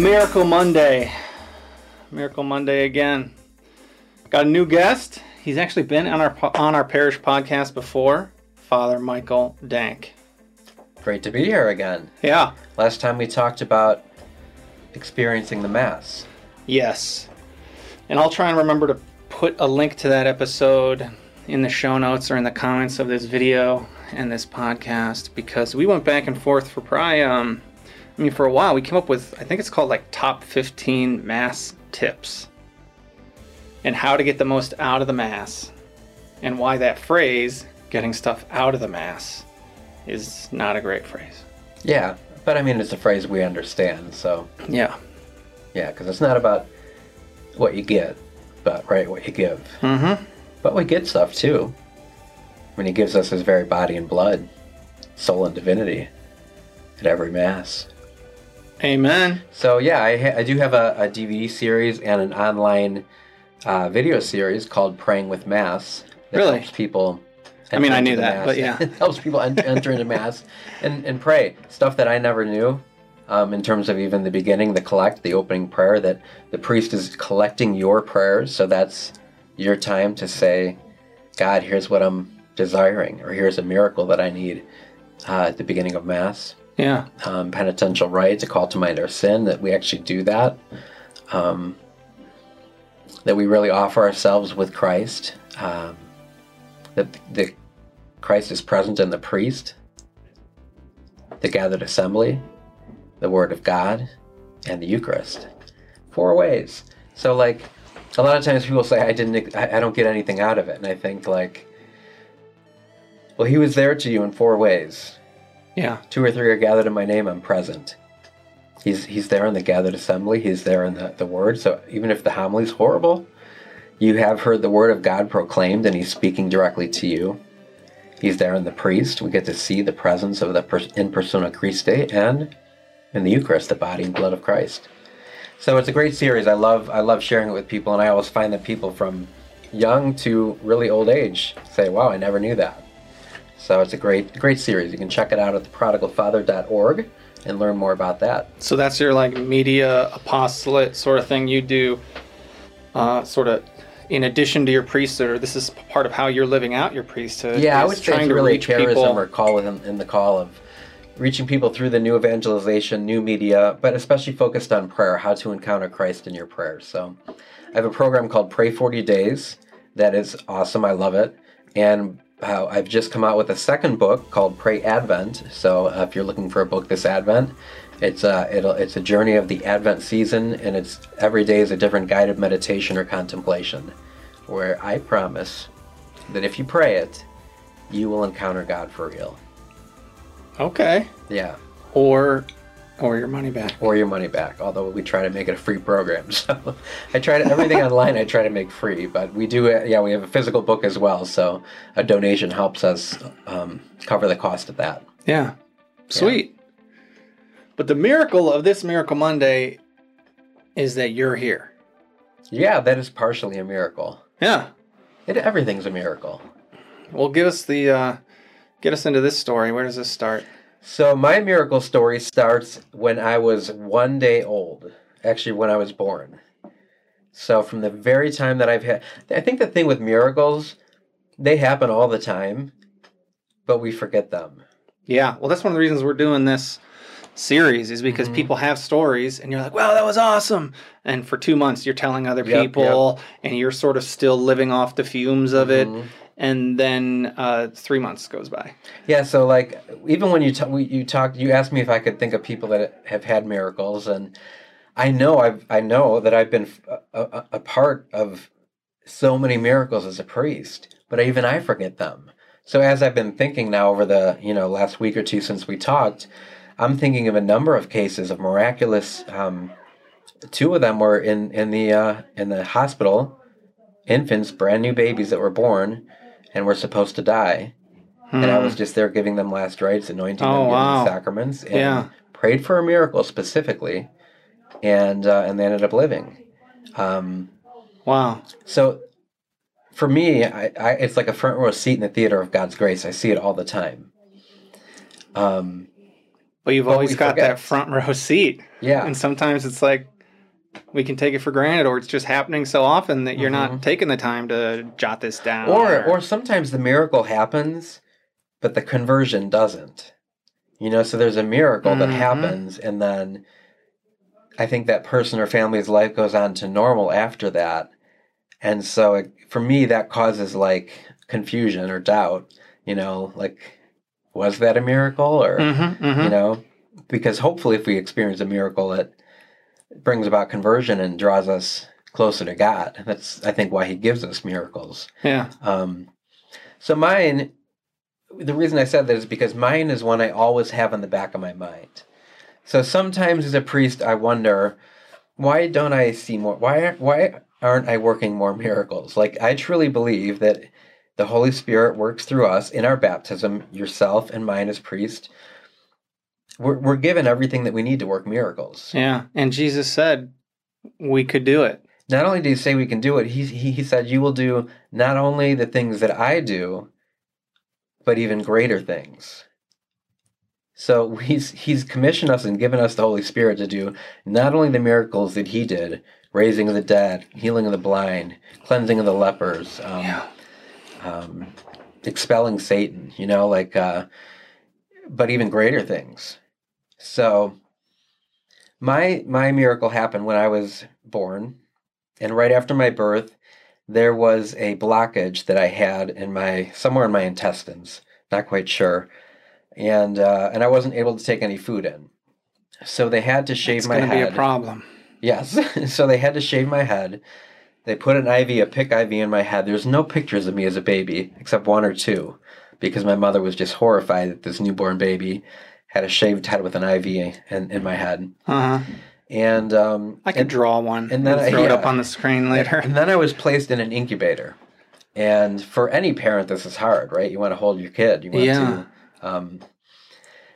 Miracle Monday. Miracle Monday again. Got a new guest. He's actually been on our on our parish podcast before. Father Michael Denk. Great to be here again. Yeah. Last time we talked about experiencing the Mass. Yes. And I'll try and remember to put a link to that episode in the show notes or in the comments of this video and this podcast because we went back and forth for probably um I mean for a while we came up with I think it's called like top 15 mass tips and how to get the most out of the mass and why that phrase getting stuff out of the mass is not a great phrase. Yeah, but I mean, it's a phrase we understand, so Yeah. yeah, because it's not about what you get, but right, what you give. Mm-hmm. But we get stuff too. When he gives us his very body and blood, soul and divinity at every Mass. Amen. So yeah, I, ha- I do have a, a DVD series and an online uh, video series called Praying with Mass. That Really? helps people. I mean, I knew that, Mass. but yeah. it helps people en- enter into Mass and, and pray stuff that I never knew. Um, in terms of even the beginning, the collect, the opening prayer, that the priest is collecting your prayers. So that's your time to say, God, here's what I'm desiring, or here's a miracle that I need uh, at the beginning of Mass Yeah. um, penitential rites, a call to mind our sin, that we actually do that. Um, that we really offer ourselves with Christ. Um, that the Christ is present in the priest, the gathered assembly, the Word of God, and the Eucharist. Four ways. So, like, a lot of times people say, "I didn't, I, I don't get anything out of it," and I think like, well, He was there to you in four ways Yeah. two or three are gathered in my name, I'm present. He's he's there in the gathered assembly. He's there in the, the word. So even if the homily's horrible, you have heard the word of God proclaimed, and he's speaking directly to you. He's there in the priest. We get to see the presence of the pers- in persona Christi, and in the Eucharist, the body and blood of Christ. So it's a great series. I love I love sharing it with people, and I always find that people from young to really old age say, "Wow, I never knew that." So it's a great great series. You can check it out at theprodigalfather.org and learn more about that. So that's your like media apostolate sort of thing you do, uh, sort of in addition to your priesthood, or this is part of how you're living out your priesthood. Yeah, I would say it's to really reach charism people. or call in, in the call of reaching people through the new evangelization, new media, but especially focused on prayer, how to encounter Christ in your prayers. So I have a program called Pray 40 Days that is awesome. I love it. And uh, I've just come out with a second book called Pray Advent. So uh, if you're looking for a book this Advent, it's a, it'll, it's a journey of the Advent season, and it's every day is a different guided meditation or contemplation, where I promise that if you pray it, you will encounter God for real. Okay. Yeah, Or, or your money back. or your money back. Although we try to make it a free program, so I try to everything online. I try to make free, but we do. uh, Yeah, we have a physical book as well, so a donation helps us um, cover the cost of that. Yeah. Sweet. But the miracle of this Miracle Monday is that you're here. Yeah, that is partially a miracle. Yeah. It, everything's a miracle. Well, give us the, uh, get us into this story. Where does this start? So my miracle story starts when I was one day old. Actually, when I was born. So from the very time that I've had, I think the thing with miracles, they happen all the time, but we forget them. Yeah. Well, that's one of the reasons we're doing this series is because Mhm. people have stories and you're like, wow, that was awesome. And for two months, you're telling other Yep, people and you're sort of still living off the fumes of it. And then uh, three months goes by. Yeah. So like, even when you we, you talked, you asked me if I could think of people that have had miracles, and I know I've I know that I've been a part of so many miracles as a priest, but even I forget them. So as I've been thinking now over the you know last week or two since we talked, I'm thinking of a number of cases of miraculous. Um, two of them were in in the uh, in the hospital, infants, brand new babies that were born, and were supposed to die, and I was just there giving them last rites, anointing Hmm. Oh, them, giving wow. sacraments, and Yeah. prayed for a miracle specifically, and uh, and they ended up living. Um, wow. so for me, I, I, it's like a front row seat in the theater of God's grace. I see it all the time. Um, but you've But always got forget. that front row seat. Yeah. And sometimes it's like we can take it for granted, or it's just happening so often that you're not taking the time to jot this down. or or sometimes the miracle happens but the conversion doesn't you know so there's a miracle that Mhm. happens and then i think that person or family's life goes on to normal after that and so it, for me that causes like confusion or doubt you know like was that a miracle or Mhm, mhm. you know because hopefully if we experience a miracle it brings about conversion and draws us closer to god that's i think why he gives us miracles yeah, um, so mine, the reason I said that is because mine is one I always have in the back of my mind. So sometimes as a priest, I wonder, why don't I see more? Why why aren't I working more miracles? Like I truly believe that the Holy Spirit works through us in our baptism, yourself and mine as priest. We're, we're given everything that we need to work miracles. yeah. And Jesus said we could do it. not only did he say we can do it, he, he, he said, You will do not only the things that I do, but even greater things. So he's, he's commissioned us and given us the Holy Spirit to do not only the miracles that he did raising of the dead, healing of the blind, cleansing of the lepers, um, Yeah. um, expelling Satan, you know, like, uh, but even greater things. So my my miracle happened when I was born, and right after my birth, there was a blockage that I had in my somewhere in my intestines, not quite sure, and uh, and I wasn't able to take any food in. So they had to shave my head. It's going to be a problem. Yes. so they had to shave my head. They put an IV, a PICC IV in my head. There's no pictures of me as a baby, except one or two, because my mother was just horrified at this newborn baby had a shaved head with an IV in, in my head. Uh huh. And um, I could and, draw one and then and throw it up on the screen later. and then I was placed in an incubator. And for any parent, this is hard, right? You want to hold your kid. You want Yeah. to. Um,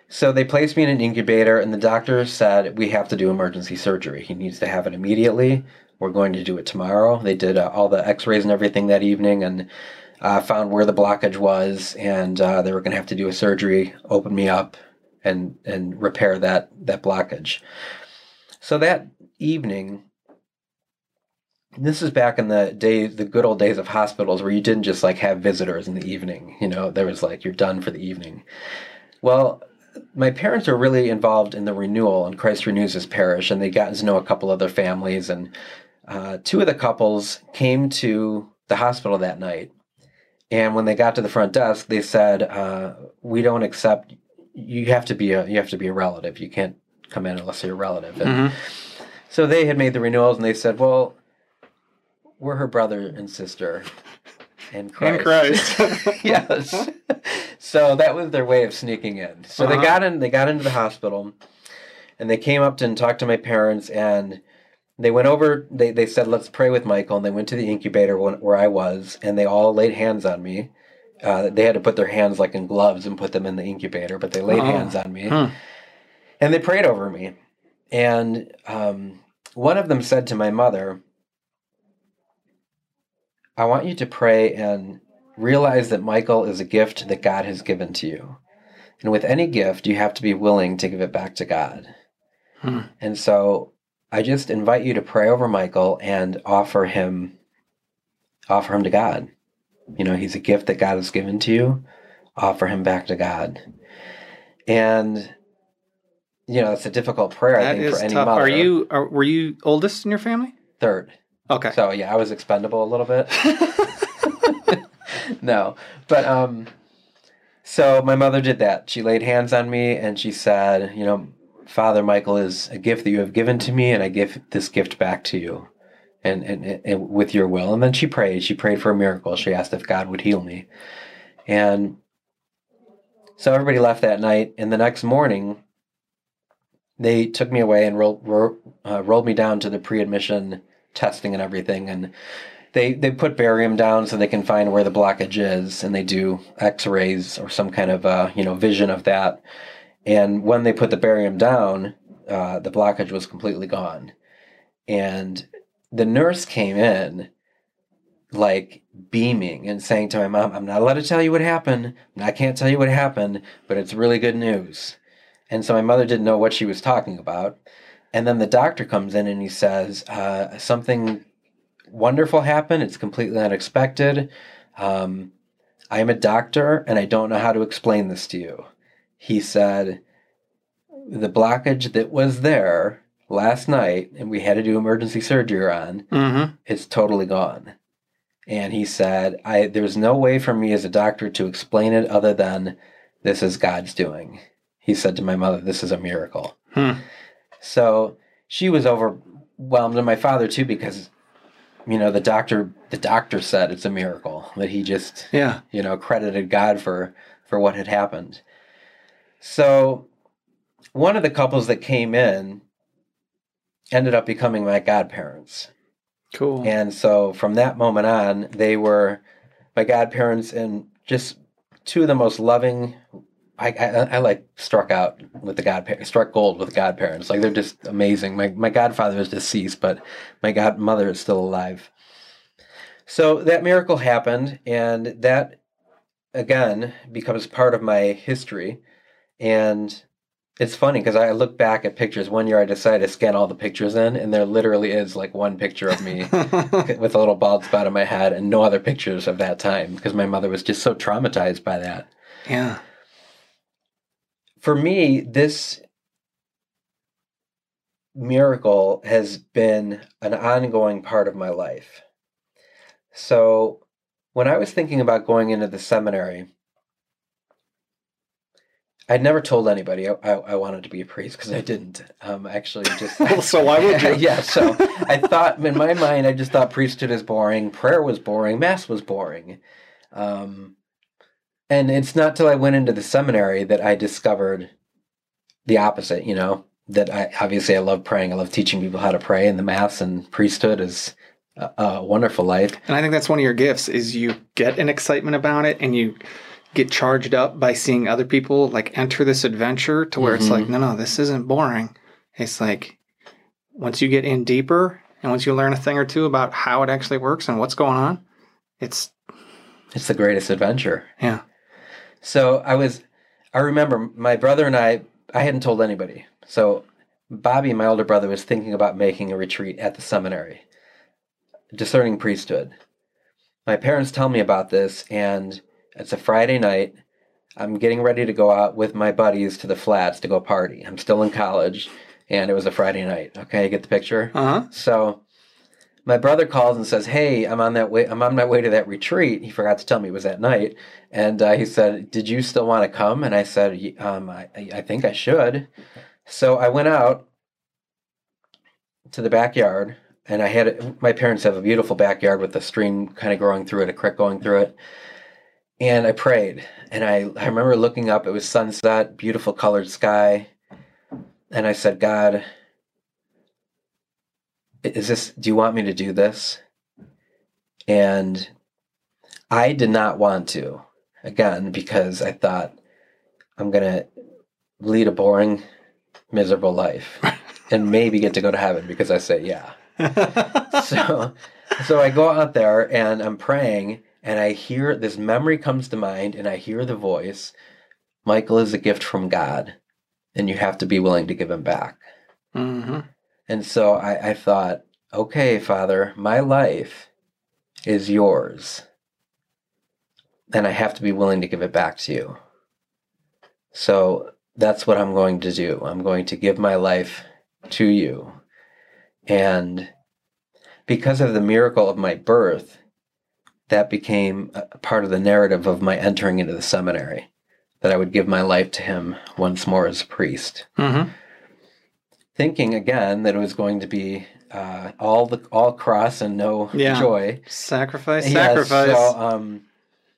so they placed me in an incubator, and the doctor said we have to do emergency surgery. He needs to have it immediately. We're going to do it tomorrow. They did uh, all the X-rays and everything that evening, and uh, found where the blockage was, and uh, they were going to have to do a surgery, open me up, and and repair that that blockage. So that evening, this is back in the day, the good old days of hospitals where you didn't just like have visitors in the evening. You know, there was like, you're done for the evening. Well, my parents are really involved in the renewal, and Christ Renews His parish, and they gotten to know a couple other families. And uh, two of the couples came to the hospital that night. And when they got to the front desk, they said, uh, "We don't accept. You have to be a you have to be a relative. You can't come in unless you're a relative." And Mhm. so they had made the renewals, and they said, "Well, we're her brother and sister in Christ." In Christ. yes. So that was their way of sneaking in. So they Uh-huh. got in. They got into the hospital, and they came up to and talked to my parents, and they went over. They they said, "Let's pray with Michael," and they went to the incubator where I was, and they all laid hands on me. Uh, they had to put their hands like in gloves and put them in the incubator, but they laid Oh. hands on me Hmm. and they prayed over me. And um, one of them said to my mother, I want you to pray and realize that Michael is a gift that God has given to you. And with any gift, you have to be willing to give it back to God. Hmm. And so I just invite you to pray over Michael and offer him offer him to God. You know, he's a gift that God has given to you. Offer him back to God. And you know, it's a difficult prayer, I think, is for any tough. mother. Are you? Are, were you oldest in your family? third? Okay. So yeah, I was expendable a little bit. no, but um, so my mother did that. She laid hands on me and she said, you know, Father Michael is a gift that you have given to me, and I give this gift back to you, and and, and with your will. And then she prayed. She prayed for a miracle. She asked if God would heal me, and so everybody left that night. And the next morning, they took me away and uh, rolled me down to the pre-admission testing and everything and they they put barium down so they can find where the blockage is and they do x-rays or some kind of uh, you know vision of that and when they put the barium down uh, the blockage was completely gone and the nurse came in like beaming and saying to my mom i'm not allowed to tell you what happened i can't tell you what happened but it's really good news And so my mother didn't know what she was talking about. And then the doctor comes in and he says, uh, Something wonderful happened. It's completely unexpected. Um, I am a doctor and I don't know how to explain this to you. He said, The blockage that was there last night and we had to do emergency surgery on, Mm-hmm. it's totally gone. And he said, I there's no way for me as a doctor to explain it other than this is God's doing. He said to my mother, This is a miracle. Hmm. So she was overwhelmed, and my father too, because you know the doctor the doctor said it's a miracle that he just Yeah. you know credited God for for what had happened. So one of the couples that came in ended up becoming my godparents. Cool. And so from that moment on, they were my godparents and just two of the most loving. I, I, I like struck out with the godparents, struck gold with godparents. Like they're just amazing. My my godfather is deceased, but my godmother is still alive. So that miracle happened, and that again becomes part of my history. And it's funny because I look back at pictures. One year I decided to scan all the pictures in, and there literally is like one picture of me with a little bald spot on my head and no other pictures of that time because my mother was just so traumatized by that. yeah. For me, this miracle has been an ongoing part of my life. So, when I was thinking about going into the seminary, I'd never told anybody I, I, I wanted to be a priest because I didn't. Um, actually, just So why would you? yeah. So I thought in my mind, I just thought priesthood is boring, prayer was boring, mass was boring, um, and it's not till I went into the seminary that I discovered the opposite. You know that I obviously I love praying, I love teaching people how to pray, and the mass and priesthood is a, a wonderful life. And I think that's one of your gifts is you get an excitement about it and you get charged up by seeing other people like enter this adventure to where it's like, mm-hmm. no, no, this isn't boring. It's like once you get in deeper and once you learn a thing or two about how it actually works and what's going on, it's It's the greatest adventure. yeah. So I was, I remember my brother and I, I hadn't told anybody. So Bobby, my older brother, was thinking about making a retreat at the seminary, discerning priesthood. My parents tell me about this, and it's a Friday night. I'm getting ready to go out with my buddies to the flats to go party. I'm still in college, and it was a Friday night. Okay, you get the picture? Uh-huh. So my brother calls and says, "Hey, I'm on that way. I'm on my way to that retreat." He forgot to tell me it was that night, and uh, he said, "Did you still want to come?" And I said, um, I, "I think I should." So I went out to the backyard, and I had my parents have a beautiful backyard with a stream kind of growing through it, a creek going through it, and I prayed. And I I remember looking up. It was sunset, beautiful colored sky, and I said, "God." is this do you want me to do this and i did not want to again because i thought i'm gonna lead a boring miserable life and maybe get to go to heaven because i say yeah so so i go out there and i'm praying and i hear this memory comes to mind and i hear the voice michael is a gift from god and you have to be willing to give him back hmm and so I, I thought, okay, Father, my life is yours. And I have to be willing to give it back to you. So that's what I'm going to do. I'm going to give my life to you. And because of the miracle of my birth, that became a part of the narrative of my entering into the seminary, that I would give my life to him once more as a priest hmm thinking again that it was going to be uh, all the all cross and no Yeah. joy. Sacrifice, Yes, sacrifice. so, um,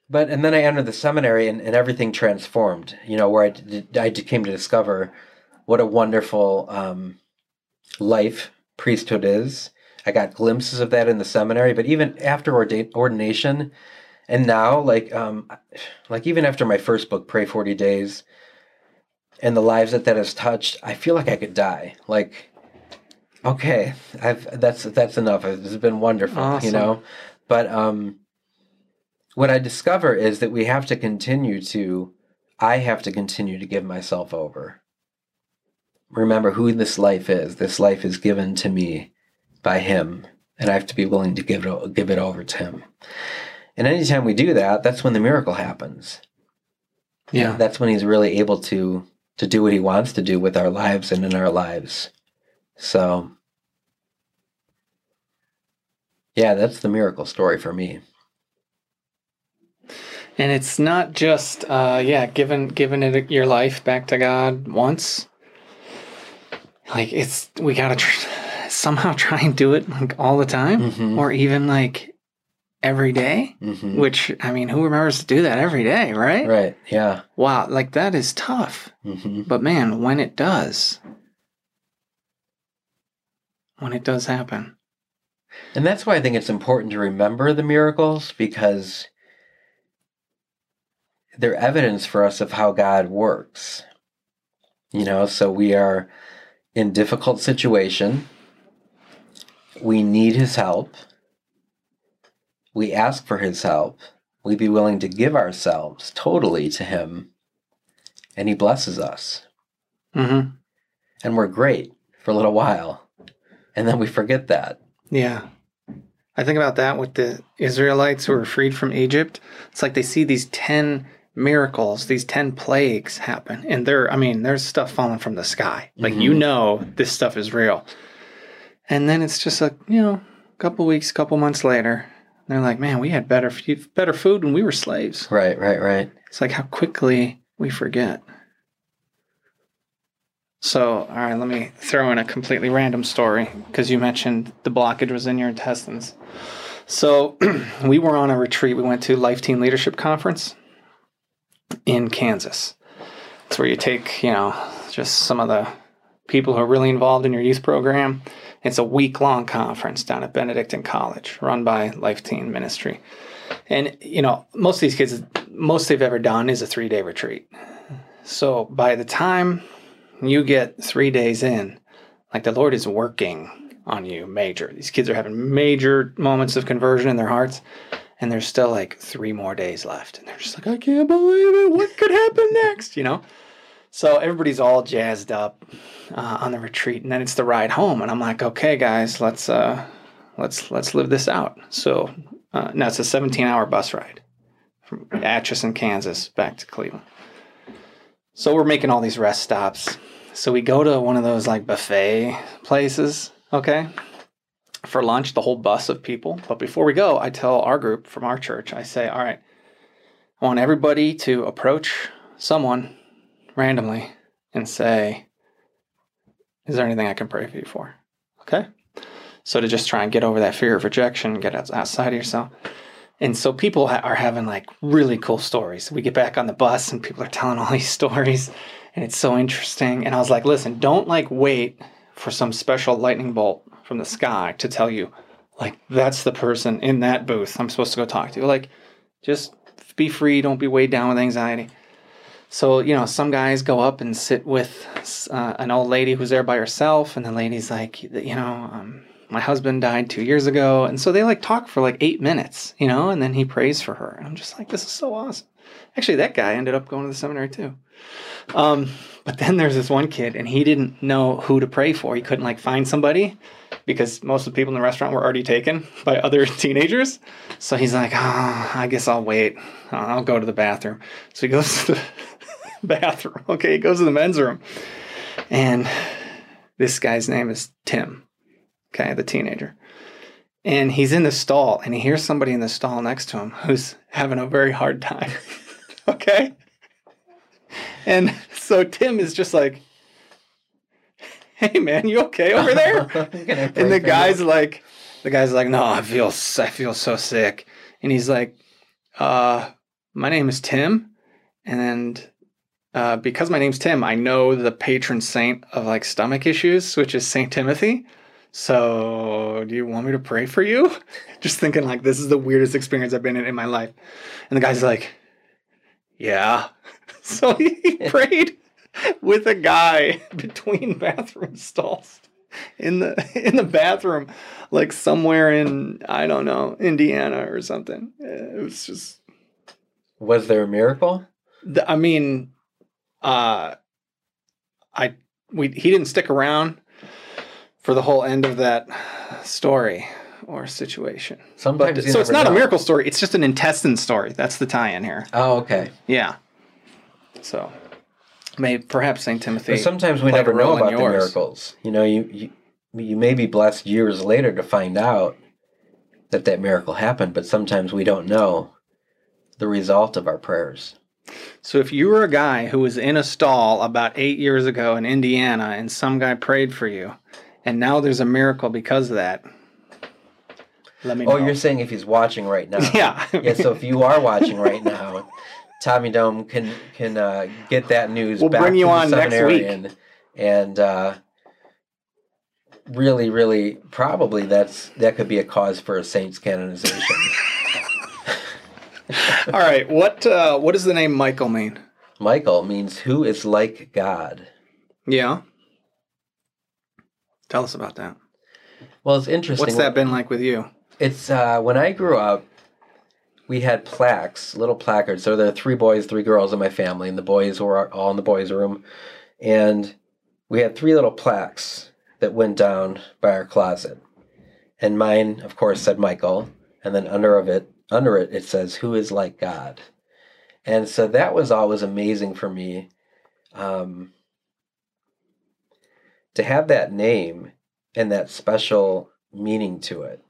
but and then I entered the seminary and, and everything transformed. You know, where I I d- I d- came to discover what a wonderful um, life priesthood is. I got glimpses of that in the seminary, but even after orda- ordination, and now, like, um, like even after my first book, Pray Forty Days, and the lives that that has touched, I feel like I could die. Like, okay, I've that's that's enough. It's been wonderful, you know. But um, what I discover is that we have to continue to, I have to continue to give myself over remember who this life is. This life is given to me by Him, and I have to be willing to give it give it over to Him. And anytime we do that, that's when the miracle happens. Yeah. That's when He's really able to to do what He wants to do with our lives and in our lives. So, yeah, that's the miracle story for me. And it's not just, uh, yeah, giving giving it your life back to God once. Like it's we gotta tr- somehow try and do it like all the time, Mhm. or even like every day. hmm Which I mean, who remembers to do that every day, right? Right. Yeah. Wow, like that is tough. hmm But man, when it does, when it does happen, And that's why I think it's important to remember the miracles because they're evidence for us of how God works. You know, so we are in difficult situation. We need his help. We ask for his help. We be willing to give ourselves totally to him and he blesses us. mm-hmm. And we're great for a little while. And then we forget that. Yeah. I think about that with the Israelites who were freed from Egypt. It's like they see these 10 miracles, these 10 plagues happen. And they're, I mean, there's stuff falling from the sky. Like, you Mhm. know, this stuff is real. And then it's just like, you know, a couple weeks, a couple months later, they're like, man, we had better, f- better food when we were slaves. Right, right, right. It's like how quickly we forget. So, all right, let me throw in a completely random story because you mentioned the blockage was in your intestines. So, we were on a retreat. We went to Life Teen Leadership Conference in Kansas. It's where you take, you know, just some of the people who are really involved in your youth program. It's a week long conference down at Benedictine College run by Life Teen Ministry. And, you know, most of these kids, most they've ever done is a three day retreat. So by the time you get three days in, like the Lord is working on you major. These kids are having major moments of conversion in their hearts. And there's still like three more days left. And they're just like, I can't believe it. What could happen next? You know? So everybody's all jazzed up uh, on the retreat. And then it's the ride home. And I'm like, okay, guys, let's uh, let's let's live this out. So uh, now it's a 17 hour bus ride from Atchison, Kansas, back to Cleveland. So we're making all these rest stops. So we go to one of those like buffet places, okay, for lunch, the whole bus of people. But before we go, I tell our group from our church, I say, all right, I want everybody to approach someone randomly and say, is there anything I can pray for you for? Okay. So to just try and get over that fear of rejection, get outside of yourself. And so people are having like really cool stories. We get back on the bus and people are telling all these stories and it's so interesting. And I was like, listen, don't like wait for some special lightning bolt from the sky to tell you like that's the person in that booth I'm supposed to go talk to. Like just be free, don't be weighed down with anxiety. So, you know, some guys go up and sit with uh, an old lady who's there by herself, and the lady's like, you know, um, my husband died two years ago. And so they like talk for like eight minutes, you know, and then he prays for her. And I'm just like, this is so awesome. Actually, that guy ended up going to the seminary too. Um, but then there's this one kid, and he didn't know who to pray for. He couldn't like find somebody because most of the people in the restaurant were already taken by other teenagers. So he's like, oh, I guess I'll wait. I'll go to the bathroom. So he goes to the bathroom. Okay, he goes to the men's room. And this guy's name is Tim. Okay, the teenager. And he's in the stall and he hears somebody in the stall next to him who's having a very hard time. okay? And so Tim is just like, hey man, you okay over there? and the guy's like the guy's like no i feel i feel so sick and he's like uh my name is tim and uh, because my name's tim i know the patron saint of like stomach issues which is saint timothy. So do you want me to pray for you? Just thinking like this is the weirdest experience i've been in in my life. And the guy's like yeah. So he prayed with a guy between bathroom stalls in the in the bathroom like somewhere in i don't know indiana or something. It was just Was there a miracle? i mean uh i we he didn't stick around for the whole end of that story or situation. Sometimes But so it's not a miracle story. It's just an intestine story. That's the tie-in here. Oh, okay. Yeah. So, may perhaps Saint Timothy. But sometimes we never know about the miracles. You know, you, you you may be blessed years later to find out that that miracle happened, but sometimes we don't know the result of our prayers. So if you were a guy who was in a stall about eight years ago in Indiana, and some guy prayed for you, and now there's a miracle because of that, let me know. Oh, you're saying if he's watching right now? yeah. yeah. So if you are watching right now, Tommy Dome can can uh, get that news. We'll back bring you to the on next week. and, and uh, really, really, probably that's that could be a cause for a saint's canonization. All right. What uh, what does the name Michael mean? Michael means who is like God. Yeah. Tell us about that. Well, it's interesting. What's that been like with you? It's uh, when I grew up, we had plaques, little placards. So there are three boys, three girls in my family, and the boys were all in the boys' room, and we had three little plaques that went down by our closet, and mine, of course, said Michael, and then under of it, under it, it says, "Who is like God," and so that was always amazing for me, um, to have that name and that special meaning to it.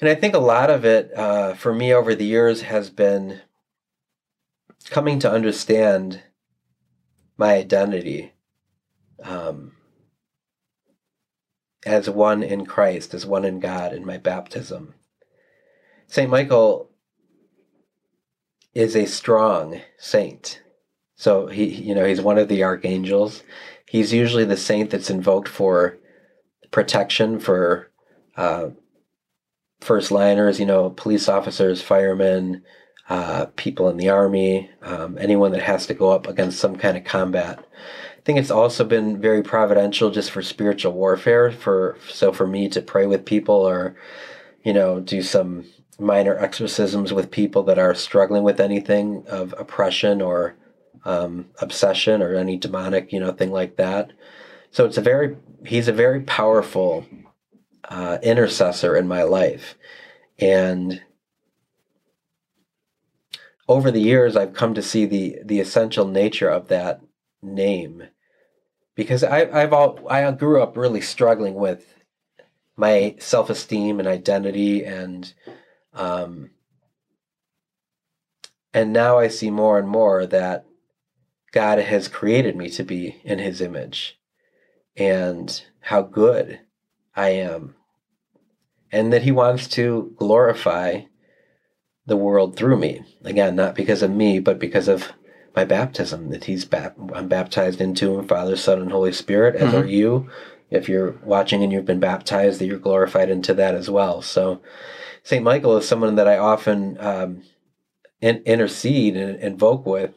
And I think a lot of it uh, for me over the years has been coming to understand my identity um, as one in Christ, as one in God in my baptism. St. Michael is a strong saint. So he, you know, he's one of the archangels. He's usually the saint that's invoked for protection for uh, first liners, you know, police officers, firemen, uh, people in the army, um, anyone that has to go up against some kind of combat. I think it's also been very providential just for spiritual warfare. For so for me to pray with people or, you know, do some minor exorcisms with people that are struggling with anything of oppression or um, obsession or any demonic, you know, thing like that. So it's a very he's a very powerful uh, intercessor in my life. And over the years, I've come to see the the essential nature of that name, because I, I've all I grew up really struggling with my self esteem and identity, and um, and now I see more and more that God has created me to be in His image, and how good I am, and that He wants to glorify the world through me. Again, not because of me, but because of my baptism. That He's bap- I'm baptized into Him, Father, Son, and Holy Spirit, as Mhm. are you. If you're watching and you've been baptized, that you're glorified into that as well. So, Saint Michael is someone that I often um, in- intercede and invoke with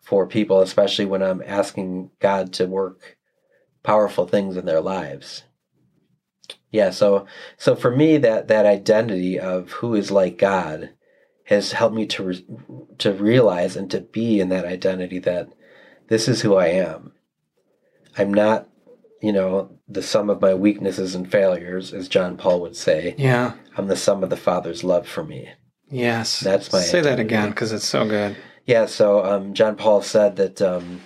for people, especially when I'm asking God to work powerful things in their lives. Yeah, so so for me that that identity of who is like God has helped me to re- to realize and to be in that identity that this is who I am. I'm not, you know, the sum of my weaknesses and failures, as John Paul would say. Yeah. I'm the sum of the Father's love for me. Yes. That's my Say that again because it's so good. Yeah, so um, John Paul said that um,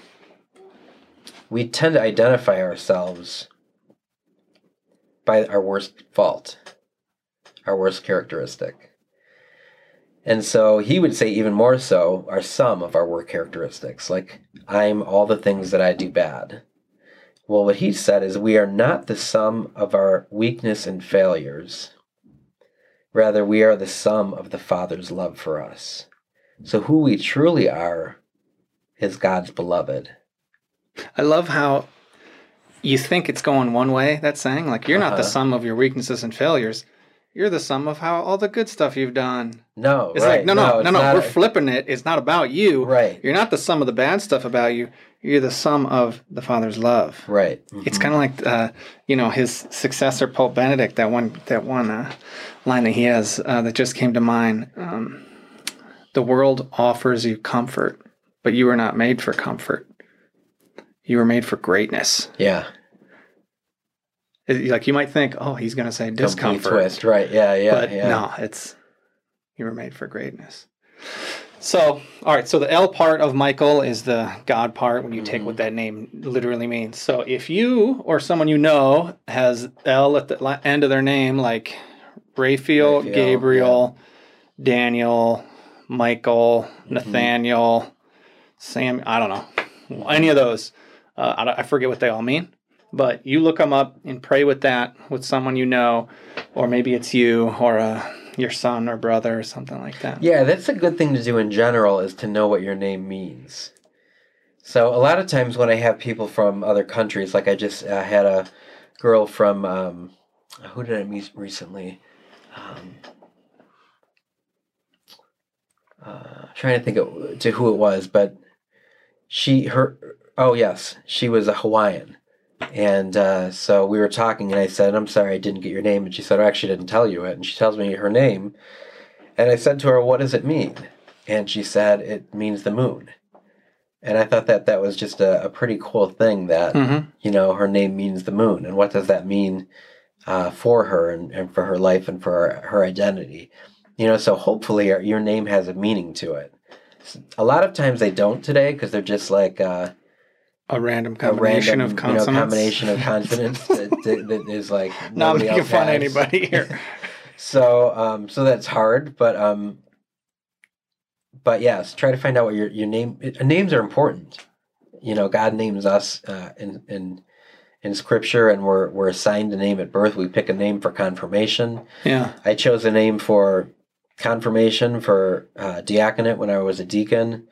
we tend to identify ourselves by our worst fault, our worst characteristic. And so he would say, even more so, are some of our worst characteristics. Like, I'm all the things that I do bad. Well, what he said is, we are not the sum of our weakness and failures. Rather, we are the sum of the Father's love for us. So, who we truly are is God's beloved. I love how you think it's going one way, that saying. Like, you're not the Uh-huh. sum of your weaknesses and failures. You're the sum of how all the good stuff you've done. No, It's right. like, no, no, no, it's no. We're a- flipping it. It's not about you. Right, You're not the sum of the bad stuff about you. You're the sum of the Father's love. right. It's Mhm. kind of like, uh, you know, his successor Pope Benedict. That one, that one uh, line that he has uh, that just came to mind. Um, the world offers you comfort, but you are not made for comfort. You were made for greatness. Yeah. It- like you might think, oh, he's going to say discomfort. twist. Right. Yeah. Yeah. but yeah. no, it's you were made for greatness. So, all right. So the L part of Michael is the God part when you take Mm-hmm. what that name literally means. So if you or someone you know has L at the end of their name, like Raphael, Raphael, Gabriel, Daniel, Michael, Mm-hmm. Nathaniel, Sam, I don't know, any of those. Uh, I, I forget what they all mean. But you look them up and pray with that with someone you know, or maybe it's you or uh, your son or brother or something like that. Yeah, that's a good thing to do in general is to know what your name means. So a lot of times when I have people from other countries, like I just uh, had a girl from um, who did I meet recently? Um, uh, trying to think of, to who it was, but she her oh yes, she was a Hawaiian. And uh, so we were talking, and I said, "I'm sorry, I didn't get your name." And she said, "I actually didn't tell you it." And she tells me her name, and I said to her, "What does it mean?" And she said, "It means the moon." And I thought that that was just a, a pretty cool thing that Mm-hmm. you know her name means the moon, and what does that mean uh, for her and, and for her life and for her, her identity? You know, so hopefully your, your name has a meaning to it. A lot of times they don't today because they're just like. Uh, A random a combination random, of consonants. You know, combination of consonants that, that, that is like Not nobody making fun of anybody here. So, um, so that's hard, but um, but yes, try to find out what your your name. uh, Names are important. You know, God names us uh, in in in Scripture, and we're we're assigned a name at birth. We pick a name for confirmation. yeah. I chose a name for confirmation for uh, diaconate when I was a deacon,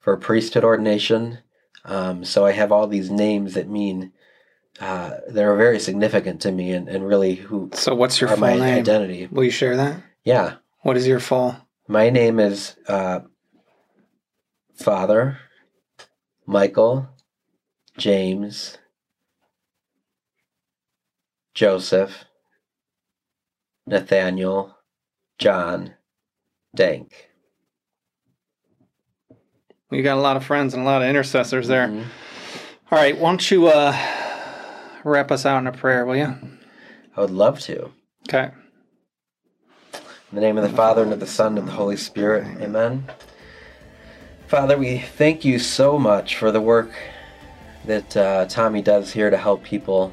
for priesthood ordination. Um, so I have all these names that mean uh, that are very significant to me and, and really who So what's your full my name? identity. Will you share that? Yeah, What is your full? my name is uh, Father Michael James Joseph Nathaniel John Denk. You got a lot of friends and a lot of intercessors there. Mhm. All right, why don't you uh, wrap us out in a prayer, will you? I would love to. Okay. In the name of the Father, and of the Son, and of the Holy Spirit. Amen. Father, we thank you so much for the work that uh, Tommy does here to help people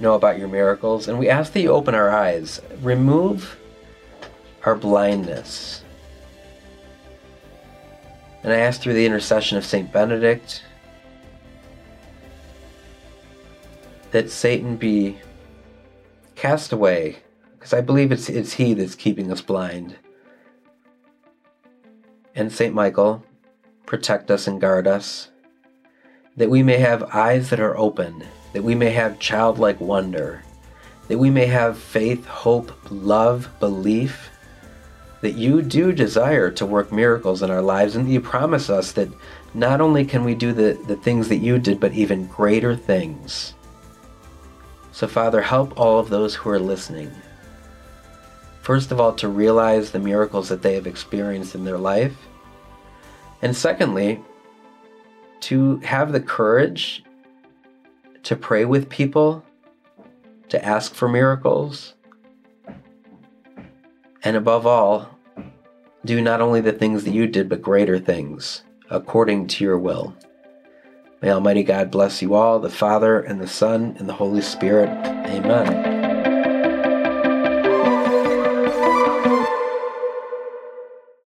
know about your miracles. And we ask that you open our eyes, remove our blindness. And I ask through the intercession of St. Benedict that Satan be cast away because I believe it's it's he that's keeping us blind. And Saint Michael, protect us and guard us, that we may have eyes that are open, that we may have childlike wonder, that we may have faith, hope, love, belief, that you do desire to work miracles in our lives, and you promise us that not only can we do the, the things that you did, but even greater things. So, Father, help all of those who are listening. First of all, to realize the miracles that they have experienced in their life. And secondly, to have the courage to pray with people, to ask for miracles, and above all, do not only the things that you did, but greater things, according to your will. May Almighty God bless you all, the Father, and the Son, and the Holy Spirit. Amen.